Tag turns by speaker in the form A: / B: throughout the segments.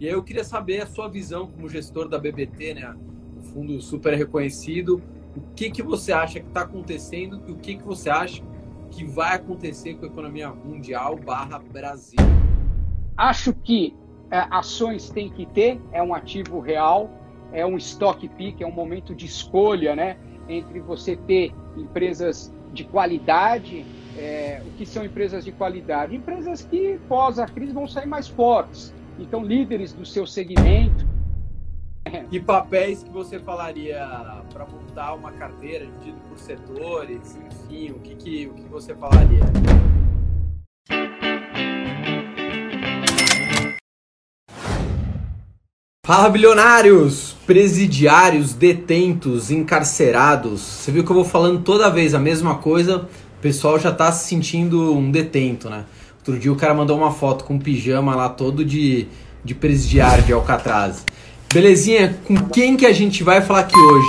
A: E aí eu queria saber a sua visão como gestor da BBT, né? Um fundo super reconhecido. O que, que você acha que está acontecendo e o que, que você acha que vai acontecer com a economia mundial barra Brasil?
B: Acho que é, ações tem que ter, é um ativo real, é um stock pick, é um momento de escolha, né? Entre você ter empresas de qualidade. É, o que são empresas de qualidade? Empresas que, pós a crise, vão sair mais fortes. Então, líderes do seu segmento.
A: Que papéis que você falaria para montar uma carteira dividida por setores? Enfim, o que, que, o que você falaria? Fala, bilionários, presidiários, detentos, encarcerados. Você viu que eu vou falando toda vez a mesma coisa, o pessoal já tá se sentindo um detento, né? Outro dia o cara mandou uma foto com um pijama lá todo de, de presidiário de Alcatraz. Belezinha, com quem que a gente vai falar aqui hoje?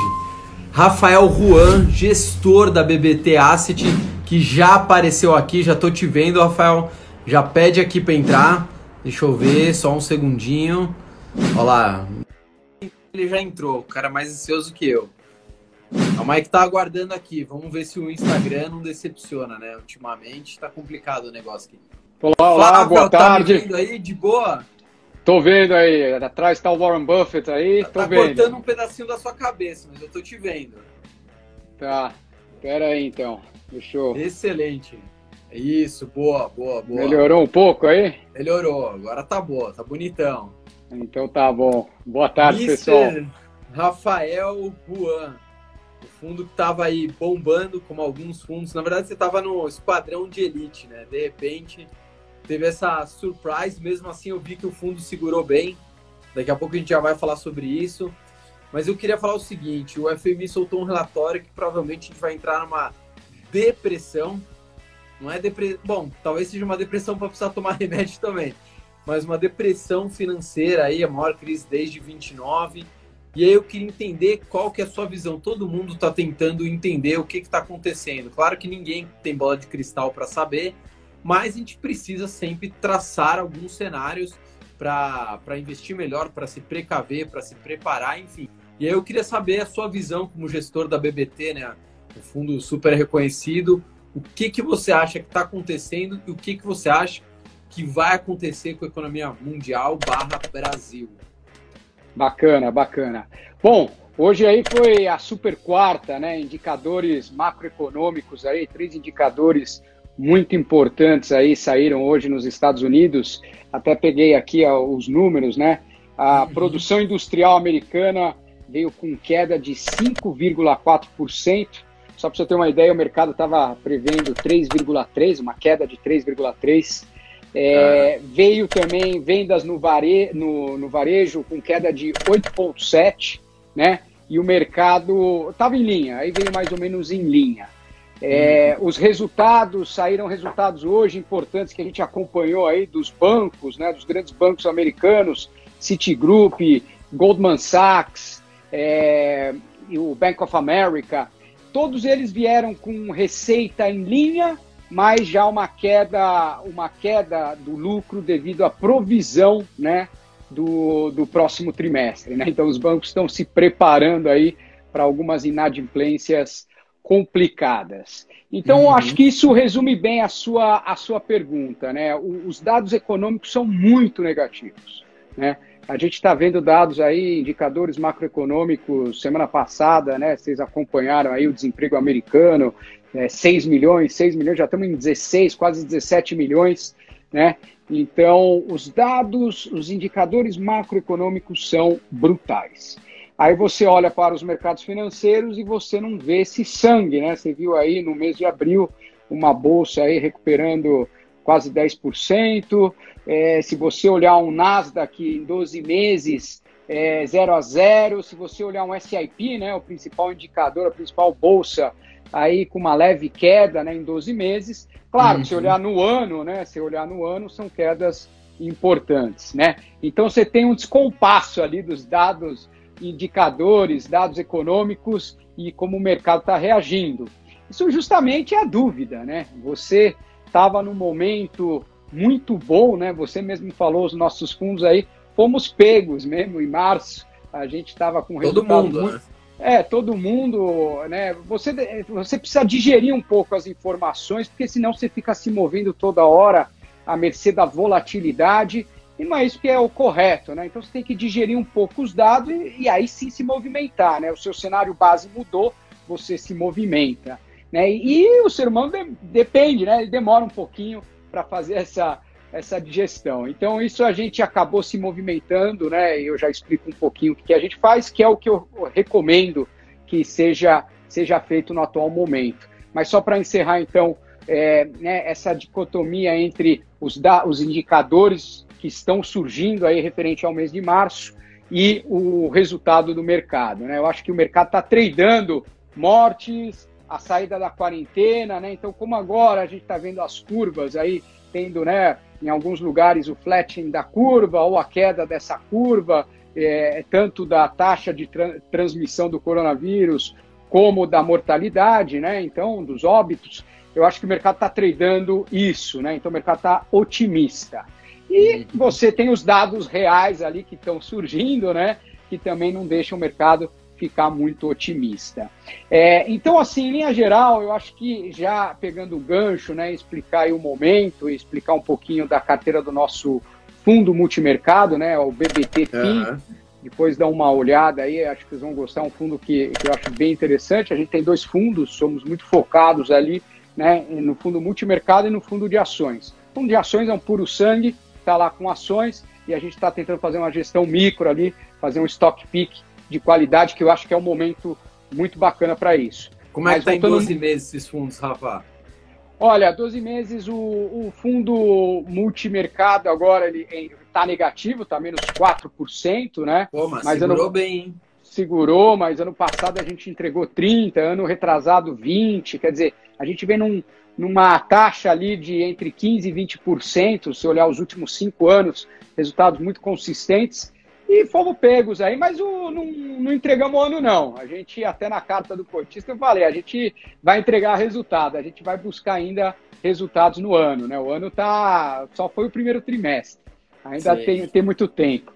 A: Rafael Juan, gestor da BBT Asset, que já apareceu aqui, já tô te vendo, Rafael. Já pede aqui para entrar. Deixa eu ver, só um segundinho. Olha lá. Ele já entrou, o cara mais ansioso que eu. O Mike tá aguardando aqui. Vamos ver se o Instagram não decepciona, né? Ultimamente tá complicado o negócio aqui.
B: Olá, olá, boa tá tarde.
A: Tá vendo aí de boa?
B: Tô vendo aí. Atrás tá o Warren Buffett aí. Tô
A: tá
B: vendo.
A: cortando um pedacinho da sua cabeça, mas eu tô te vendo.
B: Tá. Pera aí então. Fechou.
A: Excelente. Isso, boa, boa, boa.
B: Melhorou um pouco aí?
A: Melhorou. Agora tá boa, tá bonitão.
B: Então tá bom. Boa tarde, Mister pessoal.
A: Rafael Juan. O fundo que estava aí bombando, como alguns fundos. Na verdade, você estava no esquadrão de elite, né? De repente, teve essa surprise. Mesmo assim, eu vi que o fundo segurou bem. Daqui a pouco a gente já vai falar sobre isso. Mas eu queria falar o seguinte: o FMI soltou um relatório que provavelmente a gente vai entrar numa depressão. Não é depressão. Bom, talvez seja uma depressão para precisar tomar remédio também mas uma depressão financeira aí, a maior crise desde 29. E aí eu queria entender qual que é a sua visão. Todo mundo está tentando entender o que está acontecendo. Claro que ninguém tem bola de cristal para saber, mas a gente precisa sempre traçar alguns cenários para investir melhor, para se precaver, para se preparar, enfim. E aí eu queria saber a sua visão como gestor da BBT, né? Um fundo super reconhecido. O que, que você acha que está acontecendo e o que, que você acha que vai acontecer com a economia mundial barra Brasil.
B: Bacana, bacana. Bom, hoje aí foi a super quarta, né? Indicadores macroeconômicos aí, três indicadores muito importantes aí saíram hoje nos Estados Unidos. Até peguei aqui ó, os números, né? A uhum. produção industrial americana veio com queda de 5,4%. Só para você ter uma ideia, o mercado estava prevendo 3,3%, uma queda de 3,3%. É, veio também vendas no, vare, no, no varejo com queda de 8,7, né? E o mercado estava em linha, aí veio mais ou menos em linha. É. Os resultados, saíram resultados hoje importantes que a gente acompanhou aí dos bancos, né? Dos grandes bancos americanos, Citigroup, Goldman Sachs, é, e o Bank of America. Todos eles vieram com receita em linha mas já uma queda, uma queda do lucro devido à provisão né, do, do próximo trimestre. Né? Então, os bancos estão se preparando aí para algumas inadimplências complicadas. Então, uhum. acho que isso resume bem a sua, a sua pergunta. Né? os dados econômicos são muito negativos. Né? A gente está vendo dados aí, indicadores macroeconômicos, semana passada, né? Vocês acompanharam aí o desemprego americano, é, 6 milhões, 6 milhões, já estamos em 16, quase 17 milhões, né? Então, os dados, os indicadores macroeconômicos são brutais. Aí você olha para os mercados financeiros e você não vê esse sangue, né? Você viu aí no mês de abril uma bolsa aí recuperando quase 10%. É, se você olhar um Nasdaq em 12 meses, é, 0 a 0. Se você olhar um SIP, né, o principal indicador, a principal bolsa, aí com uma leve queda né, em 12 meses. Claro, uhum. se olhar no ano, né? Se olhar no ano, são quedas importantes, né? Então você tem um descompasso ali dos dados indicadores, dados econômicos e como o mercado está reagindo. Isso justamente é a dúvida, né? Você estava num momento muito bom, né? Você mesmo falou os nossos fundos aí fomos pegos mesmo em março. A gente estava com
A: todo mundo,
B: muito...
A: né?
B: É, todo mundo, né? Você, você precisa digerir um pouco as informações, porque senão você fica se movendo toda hora à mercê da volatilidade, e isso que é o correto, né? Então você tem que digerir um pouco os dados e, e aí sim se movimentar, né? O seu cenário base mudou, você se movimenta, né? E o ser humano de, depende, né? Ele demora um pouquinho para fazer essa, essa digestão. Então, isso a gente acabou se movimentando, né? Eu já explico um pouquinho o que a gente faz, que é o que eu recomendo que seja, seja feito no atual momento. Mas só para encerrar, então, é, né, essa dicotomia entre os, da, os indicadores que estão surgindo aí referente ao mês de março e o resultado do mercado. Né? Eu acho que o mercado está tradando mortes, a saída da quarentena, né? Então, como agora a gente está vendo as curvas aí, tendo, né, em alguns lugares o flattening da curva ou a queda dessa curva, é, tanto da taxa de tra transmissão do coronavírus como da mortalidade, né? Então, dos óbitos, eu acho que o mercado está tradando isso, né? Então, o mercado está otimista. E você tem os dados reais ali que estão surgindo, né? Que também não deixam o mercado ficar muito otimista. É, então, assim, em linha geral, eu acho que já pegando o gancho, né, explicar o momento, explicar um pouquinho da carteira do nosso fundo multimercado, né, o BBT uhum. depois dar uma olhada aí, acho que vocês vão gostar, é um fundo que, que eu acho bem interessante. A gente tem dois fundos, somos muito focados ali, né, no fundo multimercado e no fundo de ações. O fundo de ações é um puro sangue, está lá com ações e a gente está tentando fazer uma gestão micro ali, fazer um stock pick de qualidade, que eu acho que é um momento muito bacana para isso.
A: Como é que está voltando... em 12 meses esses fundos, Rafa?
B: Olha, 12 meses o, o fundo multimercado agora ele está negativo, está menos 4%, né?
A: Pô, mas, mas segurou ano... bem, hein?
B: Segurou, mas ano passado a gente entregou 30, ano retrasado 20, quer dizer, a gente vem num, numa taxa ali de entre 15% e 20%, se olhar os últimos cinco anos, resultados muito consistentes. E fomos pegos aí, mas o, não, não entregamos o ano, não. A gente, até na carta do cotista, eu falei, a gente vai entregar resultado, a gente vai buscar ainda resultados no ano, né? O ano tá. Só foi o primeiro trimestre. Ainda tem, tem muito tempo.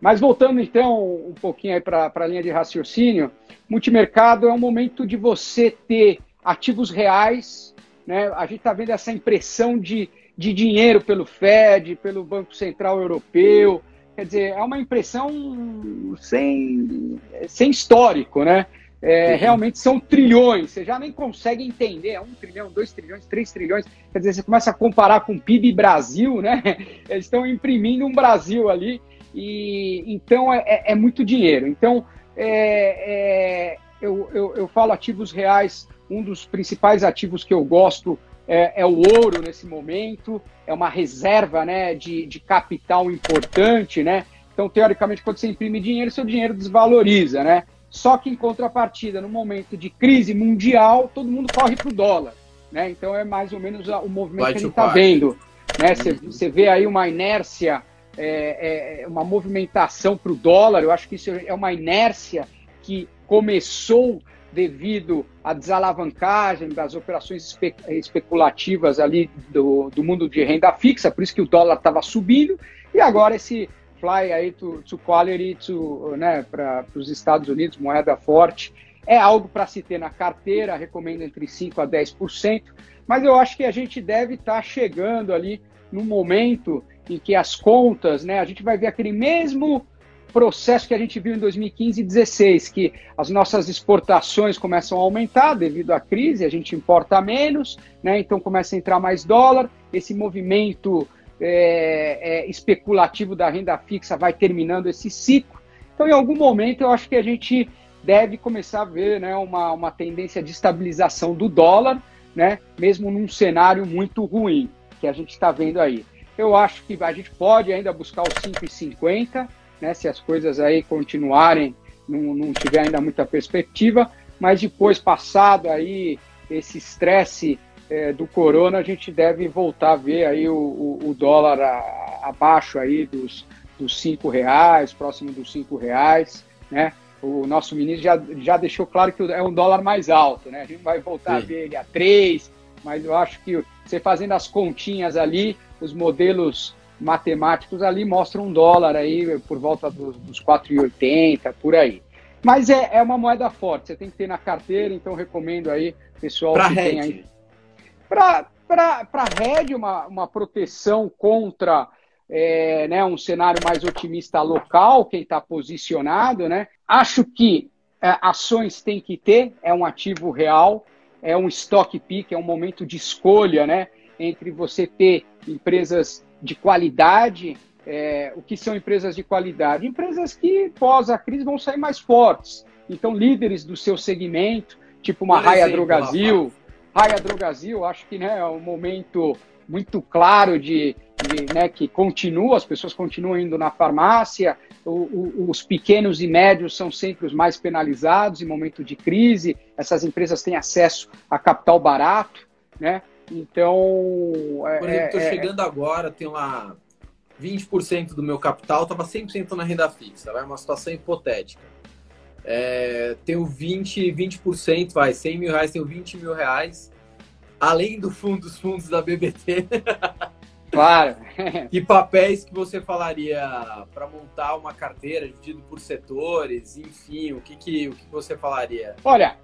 B: Mas voltando então um pouquinho aí para a linha de raciocínio, multimercado é um momento de você ter ativos reais, né? A gente está vendo essa impressão de, de dinheiro pelo Fed, pelo Banco Central Europeu. Quer dizer, é uma impressão sem, sem histórico, né? É, realmente são trilhões, você já nem consegue entender, é um trilhão, dois trilhões, três trilhões, quer dizer, você começa a comparar com o PIB Brasil, né? Eles estão imprimindo um Brasil ali, e então é, é, é muito dinheiro. Então, é, é, eu, eu, eu falo ativos reais, um dos principais ativos que eu gosto é, é, o ouro nesse momento, é uma reserva né, de, de capital importante, né? Então, teoricamente, quando você imprime dinheiro, seu dinheiro desvaloriza, né? Só que em contrapartida, no momento de crise mundial, todo mundo corre para o dólar, né? Então é mais ou menos o movimento Vai que a gente está vendo, né? Você vê aí uma inércia, é, é, uma movimentação para o dólar. Eu acho que isso é uma inércia que começou devido à desalavancagem das operações espe especulativas ali do, do mundo de renda fixa, por isso que o dólar estava subindo, e agora esse fly aí to, to quality to, né, para os Estados Unidos, moeda forte, é algo para se ter na carteira, recomendo entre 5% a 10%, mas eu acho que a gente deve estar tá chegando ali no momento em que as contas, né, a gente vai ver aquele mesmo processo que a gente viu em 2015 e 2016, que as nossas exportações começam a aumentar devido à crise, a gente importa menos, né? então começa a entrar mais dólar, esse movimento é, é, especulativo da renda fixa vai terminando esse ciclo. Então, em algum momento, eu acho que a gente deve começar a ver né, uma, uma tendência de estabilização do dólar, né, mesmo num cenário muito ruim que a gente está vendo aí. Eu acho que a gente pode ainda buscar os 5,50, né, se as coisas aí continuarem, não, não tiver ainda muita perspectiva, mas depois, passado aí esse estresse é, do corona, a gente deve voltar a ver aí o, o, o dólar a, abaixo aí dos, dos cinco reais, próximo dos cinco reais, né? O nosso ministro já, já deixou claro que é um dólar mais alto, né? A gente vai voltar Sim. a ver ele a três, mas eu acho que você fazendo as continhas ali, os modelos matemáticos ali mostram um dólar aí por volta dos, dos 4,80, por aí. Mas é, é uma moeda forte, você tem que ter na carteira, então recomendo aí, pessoal
A: pra
B: que
A: hedge.
B: tem aí. Para hedge, uma, uma proteção contra é, né, um cenário mais otimista local, quem está posicionado, né? Acho que é, ações tem que ter, é um ativo real, é um stock pick, é um momento de escolha, né? Entre você ter empresas de qualidade é, o que são empresas de qualidade? Empresas que, pós a crise, vão sair mais fortes. Então, líderes do seu segmento, tipo uma Raia Drogazil. Raia Drogazil, acho que né, é um momento muito claro de, de né, que continua, as pessoas continuam indo na farmácia, o, o, os pequenos e médios são sempre os mais penalizados em momento de crise, essas empresas têm acesso a capital barato, né? Então.
A: Por exemplo, estou é, é, chegando é... agora, tem lá 20% do meu capital estava 100% na renda fixa, vai uma situação hipotética. É, tenho 20, 20%, vai, 100 mil reais, tenho 20 mil reais, além do fundo, dos fundos da BBT.
B: Claro.
A: que papéis que você falaria para montar uma carteira dividido por setores, enfim, o que, que, o que você falaria?
B: Olha,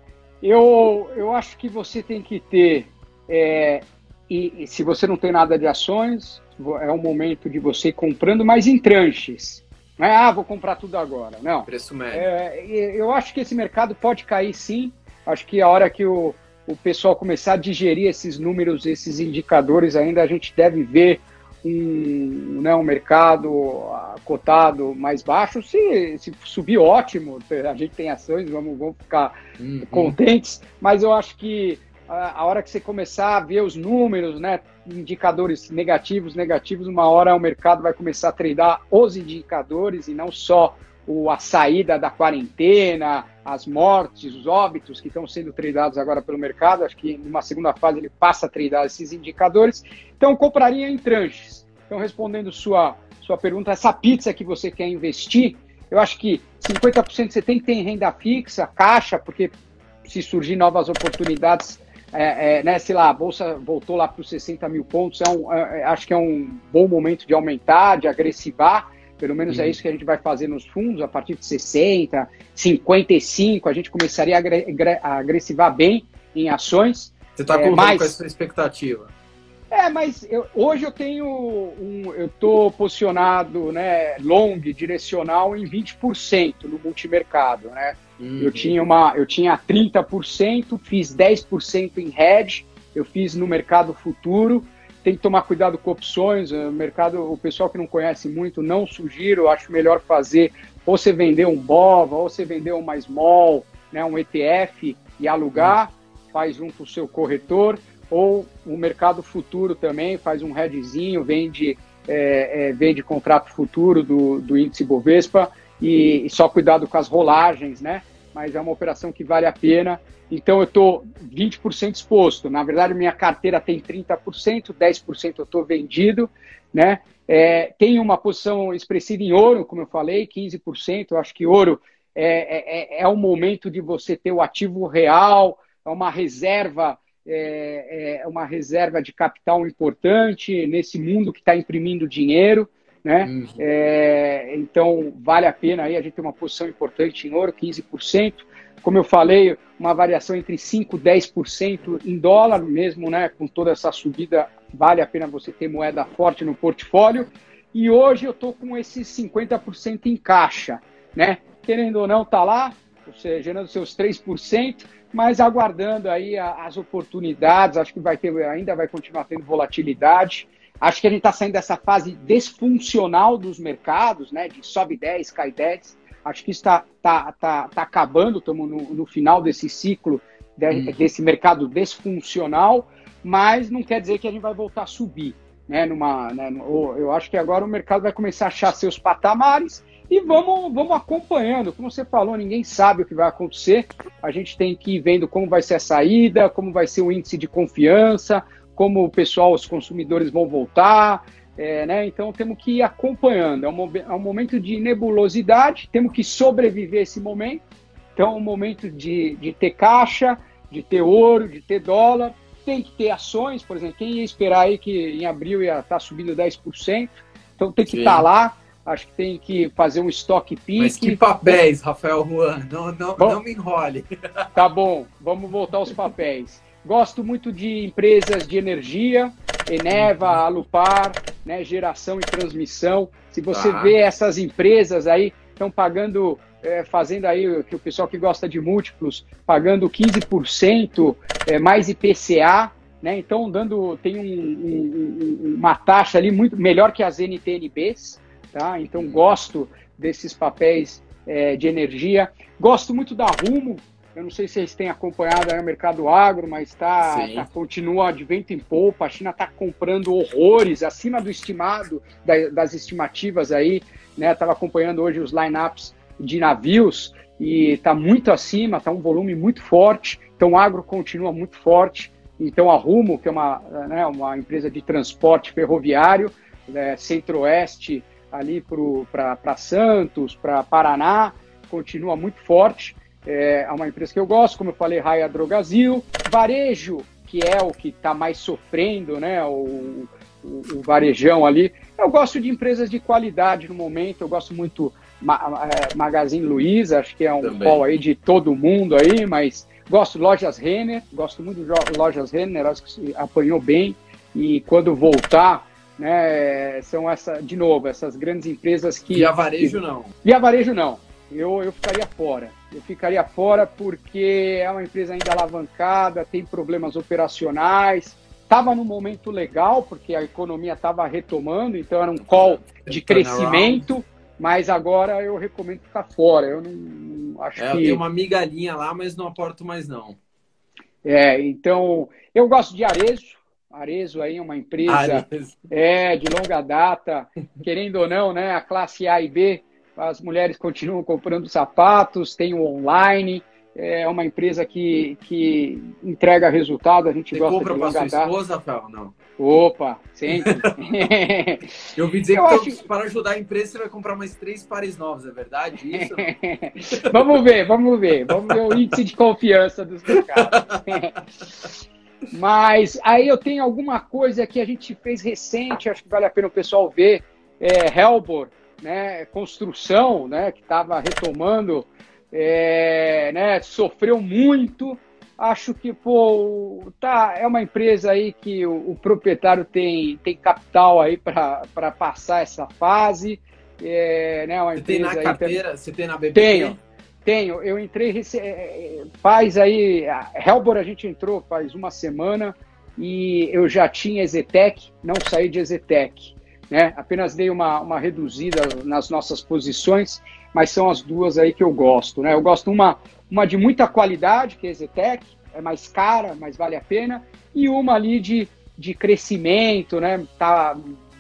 B: eu, eu acho que você tem que ter, é, e, e se você não tem nada de ações, é o momento de você ir comprando, mas em tranches. Não é, ah, vou comprar tudo agora. Não.
A: Preço médio.
B: É, eu acho que esse mercado pode cair sim. Acho que a hora que o, o pessoal começar a digerir esses números, esses indicadores ainda, a gente deve ver um, né, um mercado cotado mais baixo. Se, se subir, ótimo. A gente tem ações, vamos, vamos ficar uhum. contentes. Mas eu acho que a, hora que você começar a ver os números, né, indicadores negativos, negativos, uma hora o mercado vai começar a treinar os indicadores e não só o, a saída da quarentena, as mortes, os óbitos que estão sendo tradeados agora pelo mercado. Acho que numa segunda fase ele passa a tradar esses indicadores. Então, compraria em tranches. Então, respondendo sua, sua pergunta, essa pizza que você quer investir, eu acho que 50% você tem que ter em renda fixa, caixa, porque se surgir novas oportunidades, é, é, né, sei lá, a bolsa voltou lá para os 60 mil pontos, é um, é, é, acho que é um bom momento de aumentar, de agressivar, pelo menos é uhum. isso que a gente vai fazer nos fundos, a partir de 60, 55, a gente começaria a, agressivar bem em ações.
A: Você está é, mas... com essa expectativa?
B: É, mas eu, hoje eu tenho um, eu estou posicionado, né, long, direcional em 20% no multimercado, né? Uhum. Eu tinha uma, eu tinha 30%, fiz 10% em hedge, eu fiz no mercado futuro. Tem que tomar cuidado com opções, o mercado, o pessoal que não conhece muito, não sugiro, acho melhor fazer ou você vender um BOVA, ou você vender uma small, né, um ETF e alugar, uhum. faz junto o seu corretor, ou o mercado futuro também, faz um hedgezinho, vende, é, é, vende contrato futuro do, do índice Bovespa e, e só cuidado com as rolagens, né? Mas é uma operação que vale a pena. Então eu estou 20% exposto. Na verdade, minha carteira tem 30%, 10% eu estou vendido, né? É, tem uma posição expressiva em ouro, como eu falei, 15%. Eu acho que ouro é, é, é o momento de você ter o ativo real, é uma reserva é, é uma reserva de capital importante nesse mundo que está imprimindo dinheiro. Né? Uhum. É, então, vale a pena aí, a gente tem uma posição importante em ouro, 15%. Como eu falei, uma variação entre 5% e 10% em dólar, mesmo né, com toda essa subida, vale a pena você ter moeda forte no portfólio. E hoje eu estou com esses 50% em caixa, né? Querendo ou não, tá lá, você gerando seus 3%, mas aguardando aí as oportunidades, acho que vai ter, ainda vai continuar tendo volatilidade. Acho que a gente está saindo dessa fase desfuncional dos mercados, né? De sobe 10, cai 10. Acho que está tá, tá, tá acabando, estamos no, no, final desse ciclo de, uhum. desse mercado desfuncional, mas não quer dizer que a gente vai voltar a subir. Né, numa, né, eu acho que agora o mercado vai começar a achar seus patamares e vamos, vamos acompanhando. Como você falou, ninguém sabe o que vai acontecer. A gente tem que ir vendo como vai ser a saída, como vai ser o índice de confiança, como o pessoal, os consumidores vão voltar. É, né? Então temos que ir acompanhando. É um, é um momento de nebulosidade, temos que sobreviver esse momento. Então é um momento de, de ter caixa, de ter ouro, de ter dólar. Tem que ter ações, por exemplo, quem ia esperar aí que em abril ia estar subindo 10%? Então tem que estar tá lá, acho que tem que fazer um estoque pique. Mas
A: que papéis, Rafael Juan? Não, não, bom, não me enrole.
B: Tá bom, vamos voltar aos papéis. Gosto muito de empresas de energia, Eneva, Alupar, né, geração e transmissão. Se você ah. vê essas empresas aí, estão pagando, é, fazendo aí, que o pessoal que gosta de múltiplos, pagando 15% é, mais IPCA, né? Então, dando, tem um, um, uma taxa ali muito melhor que as NTNBs, tá? Então, gosto desses papéis é, de energia. Gosto muito da Rumo, eu não sei se vocês têm acompanhado o mercado agro, mas tá, tá, continua de vento em polpa. A China está comprando horrores, acima do estimado, da, das estimativas aí. Né? Estava acompanhando hoje os lineups de navios e está muito acima, está um volume muito forte. Então o agro continua muito forte. Então a Rumo, que é uma, né, uma empresa de transporte ferroviário, né, centro-oeste, ali para Santos, para Paraná, continua muito forte é, uma empresa que eu gosto, como eu falei, Raia Drogazil, Varejo, que é o que está mais sofrendo, né? O, o, o, varejão ali. Eu gosto de empresas de qualidade no momento, eu gosto muito Ma, é, Magazine Luiza, acho que é um pol aí de todo mundo aí, mas gosto de Lojas Renner, gosto muito de Lojas Renner, acho que apanhou bem e quando voltar, né, são essa, de novo, essas grandes empresas que...
A: Via varejo que, não.
B: Via varejo não, eu, eu ficaria fora eu ficaria fora porque é uma empresa ainda alavancada, tem problemas operacionais. Estava num momento legal, porque a economia estava retomando, então era um call de crescimento, mas agora eu recomendo ficar fora. Eu não, não acho é, que. Eu
A: tenho uma migalhinha lá, mas não aporto mais não.
B: É, então eu gosto de Arezo. Arezo aí é uma empresa é, de longa data, querendo ou não, né? A classe A e B as mulheres continuam comprando sapatos, tem o online, é uma empresa que, que entrega resultado, a gente Você gosta
A: compra de para sua esposa, Rafael? Não.
B: Opa, sempre.
A: Eu ouvi dizer eu que acho... para ajudar a empresa você vai comprar mais três pares novos, é verdade
B: isso? vamos ver, vamos ver. Vamos ver o índice de confiança dos mercados. Mas aí eu tenho alguma coisa que a gente fez recente, acho que vale a pena o pessoal ver. É, Helbor, né, construção, né, que estava retomando, é, né, sofreu muito. Acho que pô, tá, é uma empresa aí que o, o proprietário tem, tem capital aí para passar essa fase. É, né, uma
A: você tem na carteira? Você tem na BBB?
B: Tenho, tenho. Eu entrei é, é, faz aí. A Helbor a gente entrou faz uma semana e eu já tinha Ezetec, não saí de Ezetec. Né? Apenas dei uma, uma reduzida nas nossas posições, mas são as duas aí que eu gosto. Né? Eu gosto uma, uma de muita qualidade, que é a Zetec, é mais cara, mas vale a pena, e uma ali de, de crescimento, né? Tá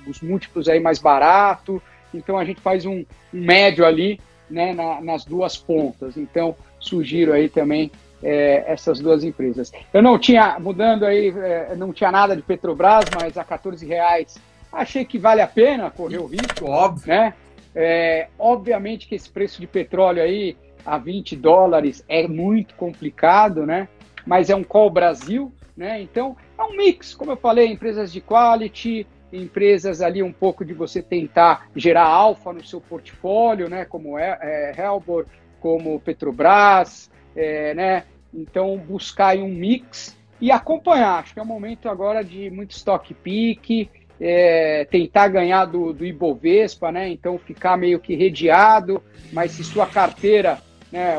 B: os múltiplos aí mais barato, então a gente faz um, um médio ali, né, na, nas duas pontas. Então, sugiro aí também é, essas duas empresas. Eu não tinha, mudando aí, é, não tinha nada de Petrobras, mas a 14 reais Achei que vale a pena correr o risco, óbvio, né? É, obviamente que esse preço de petróleo aí a 20 dólares é muito complicado, né? Mas é um call Brasil, né? Então é um mix, como eu falei, empresas de quality, empresas ali um pouco de você tentar gerar alfa no seu portfólio, né? Como é, é Helbor, como Petrobras, é, né? Então buscar um mix e acompanhar. Acho que é um momento agora de muito stock pick é, tentar ganhar do, do Ibovespa, né? Então ficar meio que redeado, mas se sua carteira, né?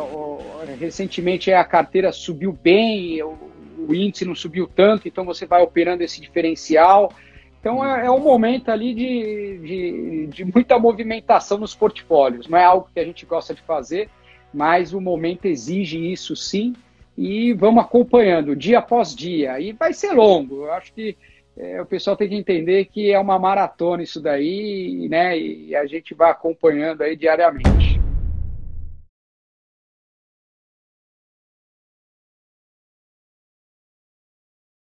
B: Recentemente a carteira subiu bem, o, o, índice não subiu tanto, então você vai operando esse diferencial. Então é, é um momento ali de, de, de muita movimentação nos portfólios. Não é algo que a gente gosta de fazer, mas o momento exige isso sim. E vamos acompanhando dia após dia. E vai ser longo. Eu acho que é, o pessoal tem que entender que é uma maratona isso daí, né? E a gente vai acompanhando aí diariamente.